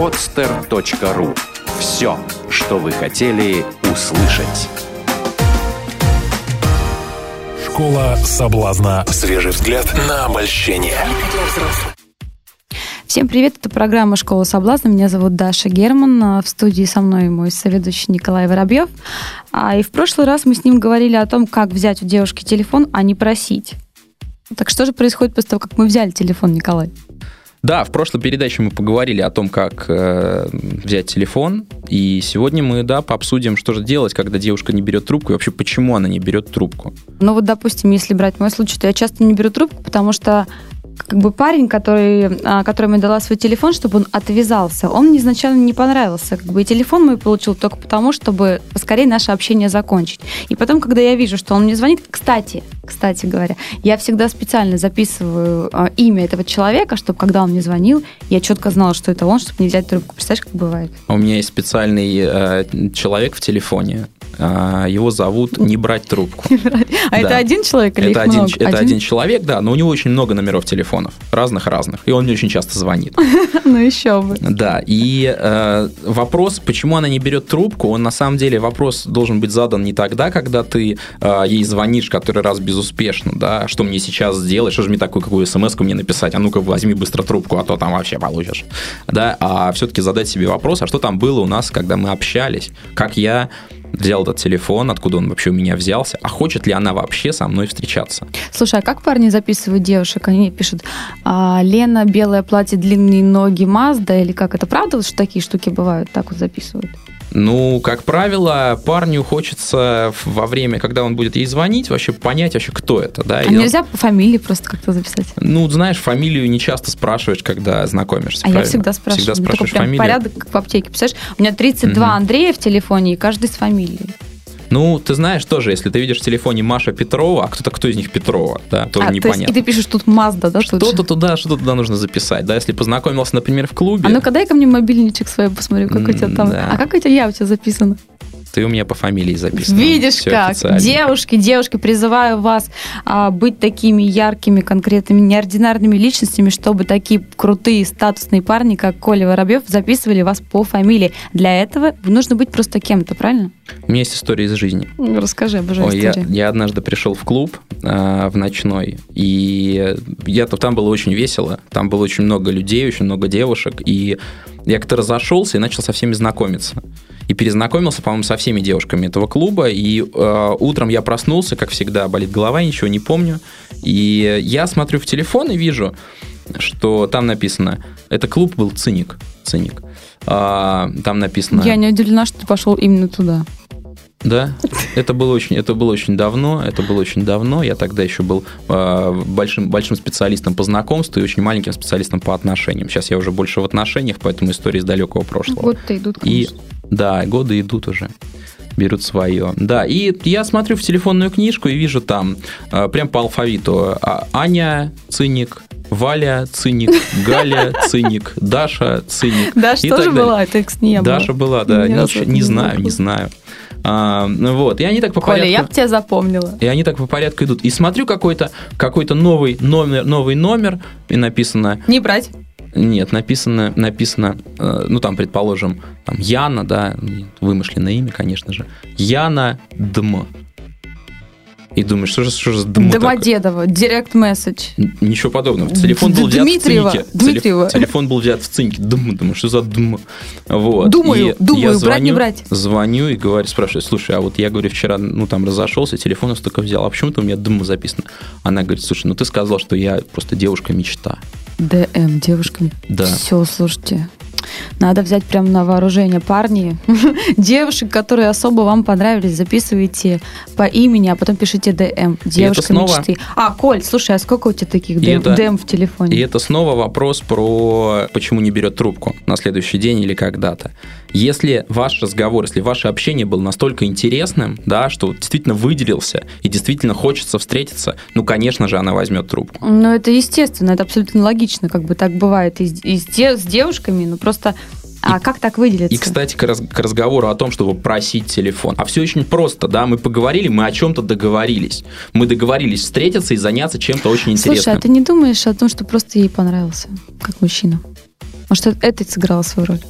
podster.ru Все, что вы хотели услышать. Школа соблазна. Свежий взгляд на обольщение. Всем привет, это программа «Школа соблазна». Меня зовут Даша Герман. А в студии со мной мой соведущий Николай Воробьев. А, и в прошлый раз мы с ним говорили о том, как взять у девушки телефон, а не просить. Так что же происходит после того, как мы взяли телефон, Николай? Да, в прошлой передаче мы поговорили о том, как э, взять телефон, и сегодня мы, да, пообсудим, что же делать, когда девушка не берет трубку, и вообще почему она не берет трубку. Ну вот, допустим, если брать мой случай, то я часто не беру трубку, потому что как бы парень, который, а, которому я дала свой телефон, чтобы он отвязался, он мне изначально не понравился. Как бы и телефон мой получил только потому, чтобы поскорее наше общение закончить. И потом, когда я вижу, что он мне звонит, кстати, кстати говоря, я всегда специально записываю а, имя этого человека, чтобы когда он мне звонил, я четко знала, что это он, чтобы не взять трубку. Представляешь, как бывает? У меня есть специальный э, человек в телефоне, а, его зовут не брать трубку. А это один человек или это один, Это один? человек, да, но у него очень много номеров телефонов, разных-разных, и он мне очень часто звонит. Ну еще бы. Да, и э, вопрос, почему она не берет трубку, он на самом деле, вопрос должен быть задан не тогда, когда ты э, ей звонишь который раз безуспешно, да, что мне сейчас сделать, что же мне такую, какую смс мне написать, а ну-ка возьми быстро трубку, а то там вообще получишь, да, а все-таки задать себе вопрос, а что там было у нас, когда мы общались, как я взял этот телефон, откуда он вообще у меня взялся, а хочет ли она вообще со мной встречаться. Слушай, а как парни записывают девушек? Они пишут, а, Лена, белое платье, длинные ноги, Мазда, или как это правда, что такие штуки бывают, так вот записывают? Ну, как правило, парню хочется во время, когда он будет ей звонить, вообще понять вообще, кто это. Да? А И нельзя по фамилии просто как-то записать? Ну, знаешь, фамилию не часто спрашиваешь, когда знакомишься. А правильно? я всегда спрашиваю. Всегда спрашиваешь фамилию. порядок, как в аптеке. Представляешь, у меня 32 угу. Андрея в телефоне, и каждый с фамилией. Ну, ты знаешь тоже, если ты видишь в телефоне Маша Петрова, а кто-то кто из них Петрова, да, тоже а, непонятно. То есть, и ты пишешь тут Мазда, да? Что-то туда, что-то туда нужно записать, да, если познакомился, например, в клубе. А ну-ка дай ко мне мобильничек свой посмотрю, как у тебя там. Да. А как у тебя я у тебя записана? Ты у меня по фамилии записан. Видишь Все как. Девушки, девушки, призываю вас а, быть такими яркими, конкретными, неординарными личностями, чтобы такие крутые статусные парни, как Коля Воробьев, записывали вас по фамилии. Для этого нужно быть просто кем-то, правильно? У меня есть история из жизни. Расскажи, обожаю Ой, историю. Я, я однажды пришел в клуб э, в ночной, и я, там было очень весело. Там было очень много людей, очень много девушек, и я как-то разошелся и начал со всеми знакомиться и перезнакомился, по-моему, со всеми девушками этого клуба. И э, утром я проснулся, как всегда, болит голова, ничего не помню. И я смотрю в телефон и вижу, что там написано, это клуб был циник, циник. А, там написано... Я не удивлена, что ты пошел именно туда. Да, это было очень, это было очень давно, это было очень давно. Я тогда еще был э, большим, большим специалистом по знакомству и очень маленьким специалистом по отношениям. Сейчас я уже больше в отношениях, поэтому история из далекого прошлого. Вот-то идут, конечно. И да, годы идут уже берут свое. Да, и я смотрю в телефонную книжку и вижу там, э, прям по алфавиту, а, Аня, циник, Валя, циник, Галя, циник, Даша, циник. Даша тоже была, это не Даша была, да, не, не знаю, не знаю. А, вот, и они так по Коля, порядку... я бы тебя запомнила. И они так по порядку идут. И смотрю какой-то какой новый номер, новый номер, и написано... Не брать. Нет, написано, написано, э, ну там, предположим, там Яна, да, вымышленное имя, конечно же, Яна Дм. И думаешь, что же, что же ДМ Домодедово, директ месседж. Ничего подобного. Телефон был взят Дмитриева, в цинке. Дмитриева. Телефон был взят в цинке. Дм, думаю, что за дм? Вот. Думаю, и думаю, я звоню, брать не брать. Звоню и говорю, спрашиваю, слушай, а вот я, говорю, вчера, ну, там, разошелся, телефон столько взял, а почему-то у меня дм записано. Она говорит, слушай, ну, ты сказал, что я просто девушка-мечта. ДМ, девушка М. Да. Все, слушайте. Надо взять прям на вооружение парни. Девушек, которые особо вам понравились, записывайте по имени, а потом пишите ДМ. Девушка снова... мечты. А, Коль, слушай, а сколько у тебя таких ДМ, это... ДМ в телефоне? И это снова вопрос про почему не берет трубку на следующий день или когда-то. Если ваш разговор, если ваше общение было настолько интересным, да, что действительно выделился и действительно хочется встретиться, ну, конечно же, она возьмет трубку. Ну, это естественно, это абсолютно логично, как бы так бывает и, и с, с девушками, ну, просто а и, как так выделиться? И, кстати, к, раз, к разговору о том, чтобы просить телефон. А все очень просто, да, мы поговорили, мы о чем-то договорились. Мы договорились встретиться и заняться чем-то очень интересным. Слушай, а ты не думаешь о том, что просто ей понравился, как мужчина? Может, это- сыграло свою роль.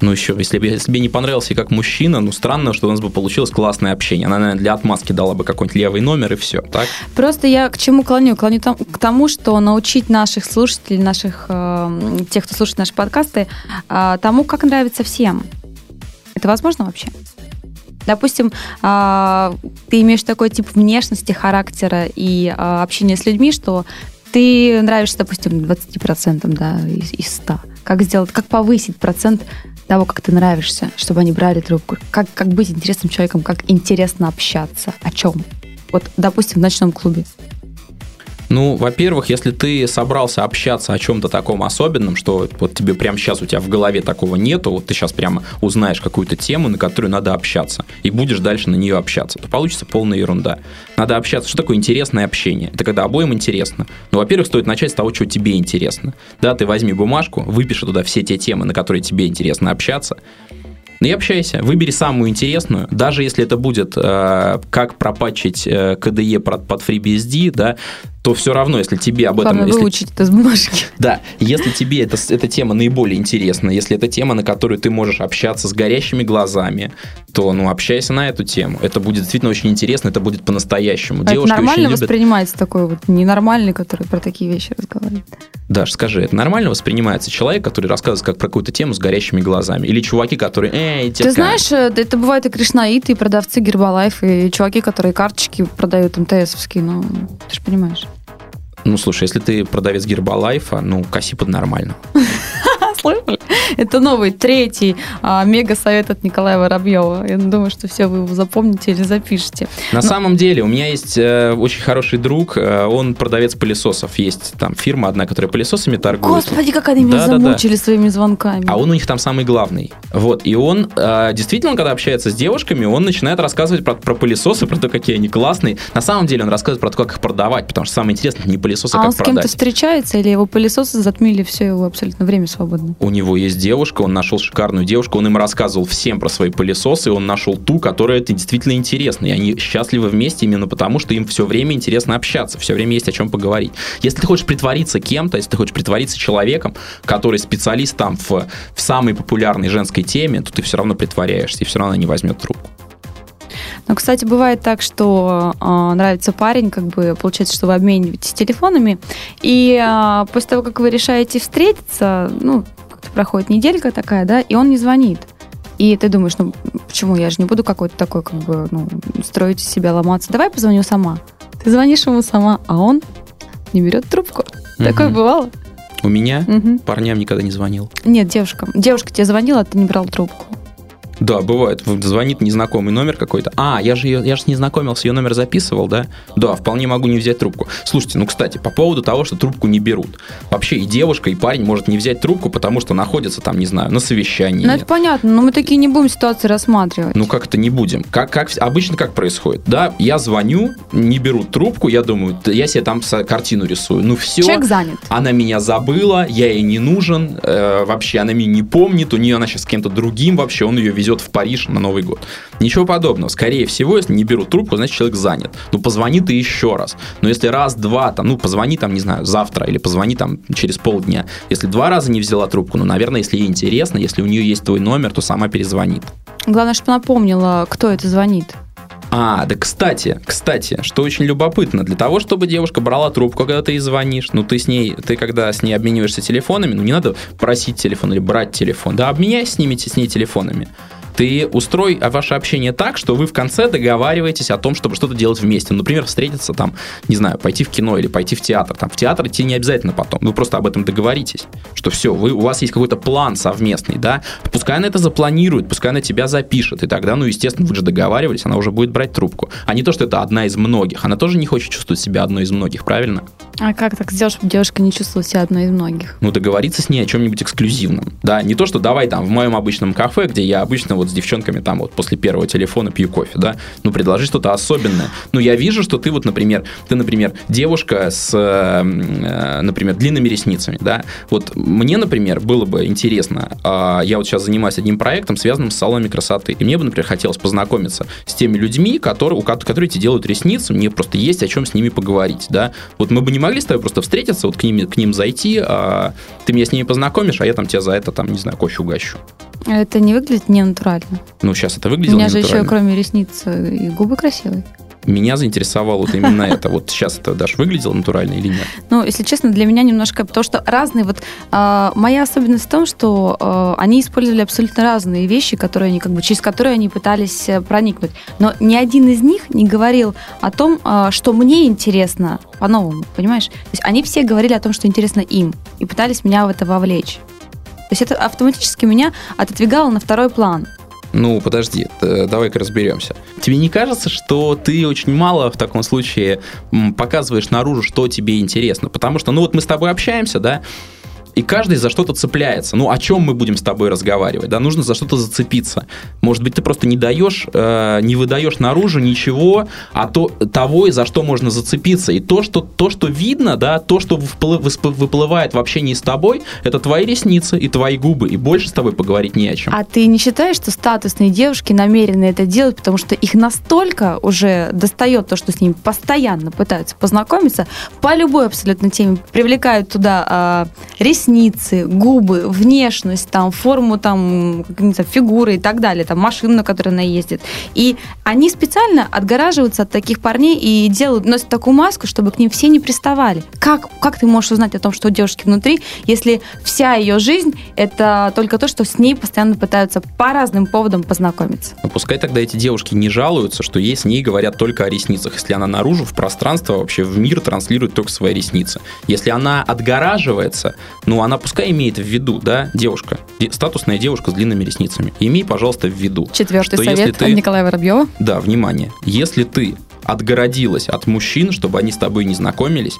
Ну, еще, если бы я не понравился как мужчина, ну, странно, что у нас бы получилось классное общение. Она, наверное, для отмазки дала бы какой-нибудь левый номер, и все, так? Просто я к чему клоню? Клоню там- к тому, что научить наших слушателей, наших, э, тех, кто слушает наши подкасты, э, тому, как нравится всем. Это возможно вообще? Допустим, а, ты имеешь такой тип внешности, характера и а, общения с людьми, что ты нравишься, допустим, 20% да, из, из 100. Как сделать, как повысить процент того, как ты нравишься, чтобы они брали трубку? Как, как быть интересным человеком, как интересно общаться? О чем? Вот, допустим, в ночном клубе. Ну, во-первых, если ты собрался общаться о чем-то таком особенном, что вот тебе прямо сейчас у тебя в голове такого нету, вот ты сейчас прямо узнаешь какую-то тему, на которую надо общаться, и будешь дальше на нее общаться, то получится полная ерунда. Надо общаться. Что такое интересное общение? Это когда обоим интересно. Ну, во-первых, стоит начать с того, что тебе интересно. Да, ты возьми бумажку, выпиши туда все те темы, на которые тебе интересно общаться, ну и общайся, выбери самую интересную, даже если это будет э, как пропатчить э, KDE под, под FreeBSD, да, то все равно, если тебе об этом... Главное если- выучить это с бумажки. да, если тебе это, эта тема наиболее интересна, если это тема, на которую ты можешь общаться с горящими глазами, то, ну, общайся на эту тему. Это будет действительно очень интересно, это будет по-настоящему. А это Девушки нормально очень любят... воспринимается такой вот ненормальный, который про такие вещи разговаривает? Даш, скажи, это нормально воспринимается человек, который рассказывает как про какую-то тему с горящими глазами? Или чуваки, которые, эй, Ты знаешь, э, это бывает и кришнаиты, и продавцы Гербалайф, и чуваки, которые карточки продают МТСовские, ну, ты же понимаешь. Ну, слушай, если ты продавец Гербалайфа, ну, коси под нормально. Слышали? Это новый, третий а, мега-совет от Николая Воробьева. Я думаю, что все вы его запомните или запишите. На Ну- самом деле, у меня есть э, очень хороший друг, э, он продавец пылесосов. Есть там фирма одна, которая пылесосами торгует. Господи, как они меня Да-да-да. замучили своими звонками. А он у них там самый главный. Вот. И он, э, действительно, когда общается с девушками, он начинает рассказывать про, про пылесосы, про то, какие они классные. На самом деле он рассказывает про то, как их продавать, потому что самое интересное не пылесосы, а как он с кем-то встречается, или его пылесосы затмили все его абсолютно время свободно? У него есть девушка, он нашел шикарную девушку, он им рассказывал всем про свои пылесосы, он нашел ту, которая это действительно интересно. И они счастливы вместе именно потому, что им все время интересно общаться, все время есть о чем поговорить. Если ты хочешь притвориться кем-то, если ты хочешь притвориться человеком, который специалист там в, в самой популярной женской теме, то ты все равно притворяешься, и все равно не возьмет трубку. Ну, кстати, бывает так, что э, нравится парень, как бы получается, что вы обмениваетесь телефонами, и э, после того, как вы решаете встретиться, ну, как-то проходит неделька такая, да, и он не звонит. И ты думаешь, ну, почему я же не буду какой-то такой, как бы, ну, строить себя, ломаться. Давай позвоню сама. Ты звонишь ему сама, а он не берет трубку. Такое Мгм. бывало? У меня Мгм. парням никогда не звонил. Нет, девушка. Девушка тебе звонила, а ты не брал трубку. Да, бывает. Звонит незнакомый номер какой-то. А, я же, ее, я же не знакомился, ее номер записывал, да? Да, вполне могу не взять трубку. Слушайте, ну, кстати, по поводу того, что трубку не берут. Вообще и девушка, и парень может не взять трубку, потому что находится там, не знаю, на совещании. Ну, это понятно, но мы такие не будем ситуации рассматривать. Ну, как это не будем? Как, как, обычно как происходит? Да, я звоню, не берут трубку, я думаю, «Да я себе там картину рисую. Ну, все. Человек занят. Она меня забыла, я ей не нужен, э, вообще она меня не помнит, у нее она сейчас с кем-то другим вообще, он ее везет в Париж на Новый год. Ничего подобного. Скорее всего, если не берут трубку, значит человек занят. Ну, позвони ты еще раз. Но если раз, два, там, ну, позвони там, не знаю, завтра или позвони там через полдня. Если два раза не взяла трубку, ну, наверное, если ей интересно, если у нее есть твой номер, то сама перезвонит. Главное, чтобы напомнила, кто это звонит. А, да кстати, кстати, что очень любопытно, для того, чтобы девушка брала трубку, когда ты ей звонишь, ну ты с ней, ты когда с ней обмениваешься телефонами, ну не надо просить телефон или брать телефон, да, обменяйся с ними, с ней телефонами. Ты устрой ваше общение так, что вы в конце договариваетесь о том, чтобы что-то делать вместе. Ну, Например, встретиться там, не знаю, пойти в кино или пойти в театр. Там в театр идти не обязательно потом. Вы просто об этом договоритесь. Что все, вы, у вас есть какой-то план совместный, да? Пускай она это запланирует, пускай она тебя запишет. И тогда, ну, естественно, вы же договаривались, она уже будет брать трубку. А не то, что это одна из многих. Она тоже не хочет чувствовать себя одной из многих, правильно? А как так сделать, чтобы девушка не чувствовала себя одной из многих? ну, договориться с ней о чем-нибудь эксклюзивном. Да, не то, что давай там в моем обычном кафе, где я обычно вот с девчонками там вот после первого телефона пью кофе, да, ну, предложи что-то особенное. Ну, я вижу, что ты вот, например, ты, например, девушка с, э, э, например, длинными ресницами, да, вот мне, например, было бы интересно, а, я вот сейчас занимаюсь одним проектом, связанным с салонами красоты, и мне бы, например, хотелось познакомиться с теми людьми, которые, у ко- которые тебе делают ресницы, мне просто есть о чем с ними поговорить, да, вот мы бы не могли могли с тобой просто встретиться, вот к ним, к ним зайти, а ты меня с ними познакомишь, а я там тебя за это, там, не знаю, кофе угощу. Это не выглядит не натурально. Ну, сейчас это У выглядело меня же еще, ненатурально. кроме ресниц, э, и губы красивые. Меня заинтересовало вот именно это. Вот сейчас это даже выглядело натурально или нет? Ну, если честно, для меня немножко, потому что разные, вот э, моя особенность в том, что э, они использовали абсолютно разные вещи, которые они, как бы, через которые они пытались э, проникнуть. Но ни один из них не говорил о том, э, что мне интересно по-новому, понимаешь? То есть они все говорили о том, что интересно им, и пытались меня в это вовлечь. То есть это автоматически меня отодвигало на второй план. Ну, подожди, давай-ка разберемся. Тебе не кажется, что ты очень мало в таком случае показываешь наружу, что тебе интересно? Потому что, ну вот мы с тобой общаемся, да, и каждый за что-то цепляется. Ну, о чем мы будем с тобой разговаривать? Да, нужно за что-то зацепиться. Может быть, ты просто не даешь, э, не выдаешь наружу ничего, а то, того, за что можно зацепиться. И то, что, то, что видно, да, то, что выплывает в общении с тобой, это твои ресницы и твои губы. И больше с тобой поговорить не о чем. А ты не считаешь, что статусные девушки намерены это делать, потому что их настолько уже достает то, что с ними постоянно пытаются познакомиться, по любой абсолютно теме, привлекают туда а, ресницы, губы, внешность, там, форму там, фигуры и так далее, там, машину, на которой она ездит. И они специально отгораживаются от таких парней и делают, носят такую маску, чтобы к ним все не приставали. Как, как ты можешь узнать о том, что у девушки внутри, если вся ее жизнь это только то, что с ней постоянно пытаются по разным поводам познакомиться? Ну, пускай тогда эти девушки не жалуются, что ей с ней говорят только о ресницах, если она наружу, в пространство, вообще в мир транслирует только свои ресницы. Если она отгораживается, ну, она пускай имеет в виду, да, девушка, де- статусная девушка с длинными ресницами. Имей, пожалуйста, в виду. Четвертый что совет если от ты- Николая Воробьева. Да, внимание. Если ты отгородилась от мужчин, чтобы они с тобой не знакомились,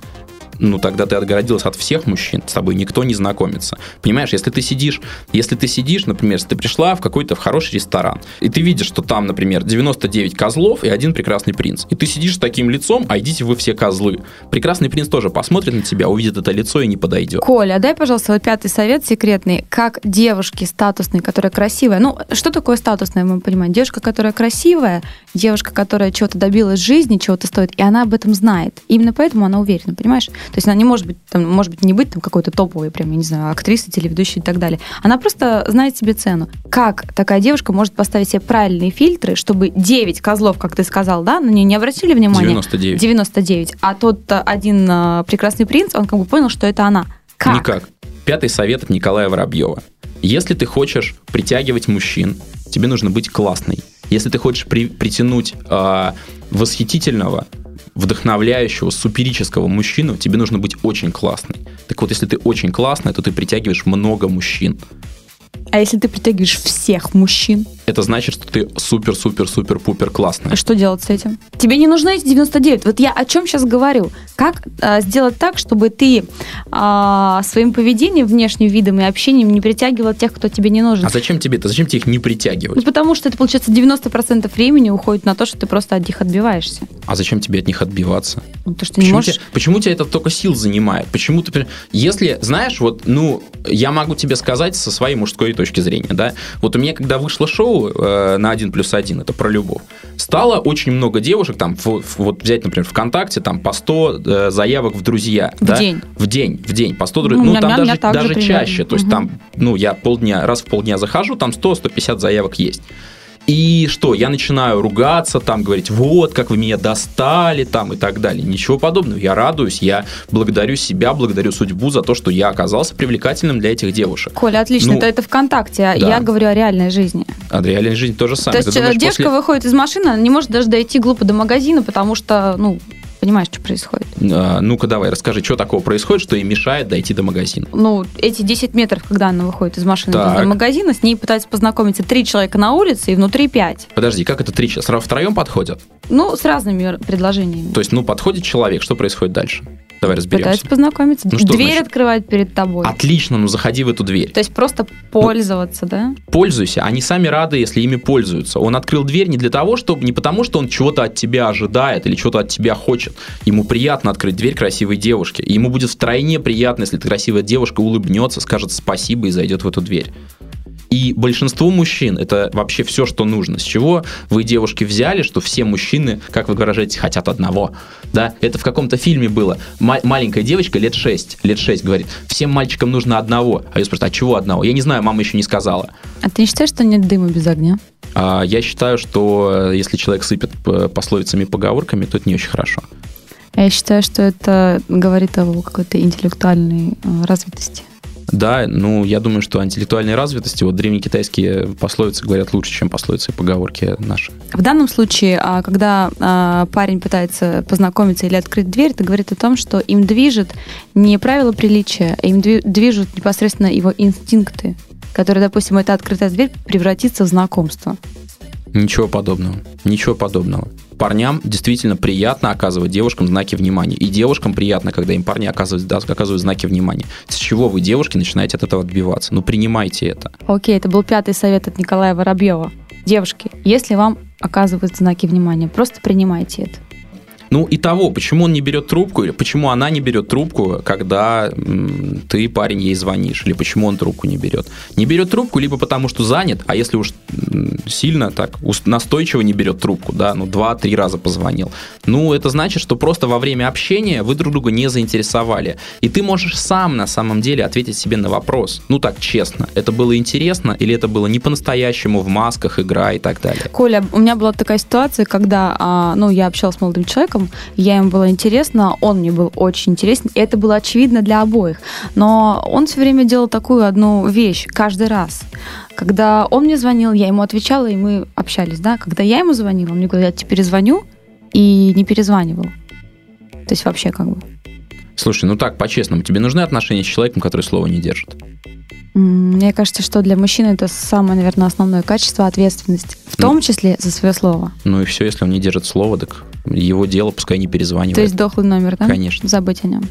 ну тогда ты отгородилась от всех мужчин, с тобой никто не знакомится. Понимаешь, если ты сидишь, если ты сидишь, например, если ты пришла в какой-то в хороший ресторан, и ты видишь, что там, например, 99 козлов и один прекрасный принц, и ты сидишь с таким лицом, а идите вы все козлы. Прекрасный принц тоже посмотрит на тебя, увидит это лицо и не подойдет. Коля, а дай, пожалуйста, вот пятый совет секретный. Как девушки статусные, которая красивая. Ну, что такое статусная, мы понимаем? Девушка, которая красивая, девушка, которая чего-то добилась жизни, чего-то стоит, и она об этом знает. Именно поэтому она уверена, понимаешь? То есть она не может быть, там, может быть, не быть там какой-то топовой, прям, я не знаю, актрисой, телеведущей и так далее. Она просто знает себе цену. Как такая девушка может поставить себе правильные фильтры, чтобы 9 козлов, как ты сказал, да, на нее не обратили внимания? 99. 99. А тот а, один а, прекрасный принц, он как бы понял, что это она. Как? Никак. Пятый совет от Николая Воробьева. Если ты хочешь притягивать мужчин, тебе нужно быть классной. Если ты хочешь при- притянуть а, восхитительного, вдохновляющего, суперического мужчину, тебе нужно быть очень классной. Так вот, если ты очень классная, то ты притягиваешь много мужчин. А если ты притягиваешь всех мужчин, Это значит, что ты супер-супер-супер-пупер классная. что делать с этим? Тебе не нужны эти 99. Вот я о чем сейчас говорю. Как а, сделать так, чтобы ты а, своим поведением, внешним видом и общением не притягивал тех, кто тебе не нужен? А зачем тебе это? Зачем тебе их не Ну, притягивать? потому что это, получается, 90% времени уходит на то, что ты просто от них отбиваешься. А зачем тебе от них отбиваться? Ну, то, что ты не Почему, можешь... тебя, почему тебя это только сил занимает? Почему ты... Если, знаешь, вот, ну, я могу тебе сказать со своей мужской точки зрения, да, вот у меня, когда вышло шоу э, на 1 плюс 1, это про любовь, стало очень много девушек, там, в- в- вот взять, например, ВКонтакте, там, по 100 э, заявок в друзья. В да? день. В день, в день, по 100 Ну, друзей. Ну, меня- там даже, даже примерно. чаще, то есть Мгм. там, ну, я полдня, раз в полдня захожу, там 100-150 заявок есть. И что, я начинаю ругаться, там говорить, вот, как вы меня достали, там и так далее. Ничего подобного. Я радуюсь, я благодарю себя, благодарю судьбу за то, что я оказался привлекательным для этих девушек. Коля, отлично, Ну, это, это ВКонтакте, а да. я говорю о реальной жизни. А реальная жизнь то же То самое. есть Ты думаешь, девушка после- выходит из машины, она не может даже дойти глупо до магазина, потому что, ну, понимаешь, что происходит. А, Ну-ка давай, расскажи, что такого происходит, что ей мешает дойти до магазина. Ну, эти 10 метров, когда она выходит из машины Так. до магазина, с ней пытаются познакомиться три человека на улице и внутри пять. Подожди, как это три? Сразу втроем подходят? Ну, с разными предложениями. То есть, ну, подходит человек, что происходит дальше? Давай разберемся. Пытаются познакомиться. Ну, что Дверь значит? открывает перед тобой. Отлично, ну заходи в эту дверь. То есть просто пользоваться, да? Пользуйся, они сами рады, если ими пользуются. Он открыл дверь не для того, чтобы не потому, что он чего-то от тебя ожидает или чего-то от тебя хочет. Ему приятно открыть дверь красивой девушке. И ему будет втройне приятно, если эта красивая девушка улыбнется, скажет спасибо и зайдет в эту дверь. И большинству мужчин это вообще все, что нужно. С чего вы, девушки, взяли, что все мужчины, как вы выражаете, хотят одного? Да, это в каком-то фильме было. Ма- маленькая девочка лет 6, лет 6 говорит, всем мальчикам нужно одного. А я спрашиваю, а чего одного? Я не знаю, мама еще не сказала. А ты не считаешь, что нет дыма без огня? А я считаю, что э, если человек сыпет п- пословицами и поговорками, то это не очень хорошо. Я считаю, что это говорит о его какой-то интеллектуальной э, развитости. Да, ну, я думаю, что о интеллектуальной развитости, вот древнекитайские пословицы говорят лучше, чем пословицы и поговорки наши. В данном случае, а, когда а, парень пытается познакомиться или открыть дверь, это говорит о том, что им движет не правила приличия, а им дви- движут непосредственно его инстинкты, которые, допустим, эта открытая дверь превратится в знакомство. Ничего подобного. Ничего подобного. Парням действительно приятно оказывать девушкам знаки внимания. И девушкам приятно, когда им парни оказывают, да, оказывают знаки внимания. С чего вы, девушки, начинаете от этого отбиваться? Ну, принимайте это. Окей, это был пятый совет от Николая Воробьева. Девушки, если вам оказывают знаки внимания, просто принимайте это. Ну и того, почему он не берет трубку, или почему она не берет трубку, когда м, ты, парень, ей звонишь, или почему он трубку не берет. Не берет трубку либо потому, что занят, а если уж м, сильно так настойчиво не берет трубку, да, ну два-три раза позвонил, ну это значит, что просто во время общения вы друг друга не заинтересовали. И ты можешь сам на самом деле ответить себе на вопрос, ну так честно, это было интересно или это было не по-настоящему в масках, игра и так далее. Коля, у меня была такая ситуация, когда, а, ну, я общалась с молодым человеком, я ему было интересно, он мне был очень интересен, и это было очевидно для обоих. Но он все время делал такую одну вещь каждый раз. Когда он мне звонил, я ему отвечала, и мы общались, да. Когда я ему звонила, он мне говорил, я тебе перезвоню, и не перезванивал. То есть вообще как бы. Слушай, ну так, по-честному, тебе нужны отношения с человеком, который слово не держит? Мне кажется, что для мужчины это самое, наверное, основное качество ответственность, в Ну. том числе за свое слово. Ну и все, если он не держит слово, так его дело, пускай не перезванивает. То есть дохлый номер, да? Конечно. Забыть о нем.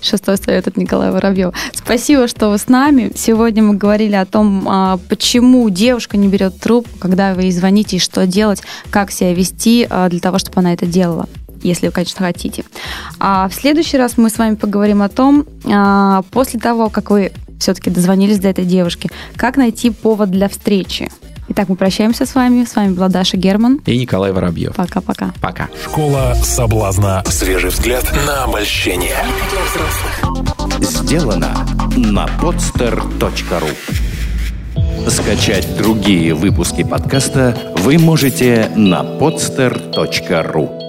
Шестой совет от Николая Воробьева. Спасибо, что вы с нами. Сегодня мы говорили о том, а, почему девушка не берет трубку, когда вы ей звоните, и что делать, как себя вести а, для того, чтобы она это делала если вы, конечно, хотите. А в следующий раз мы с вами поговорим о том, а, после того, как вы все-таки дозвонились до этой девушки, как найти повод для встречи. Итак, мы прощаемся с вами. С вами была Даша Герман. И Николай Воробьев. Пока-пока. Пока. Школа соблазна. Свежий взгляд на обольщение. Сделано на podster.ru Скачать другие выпуски подкаста вы можете на podster.ru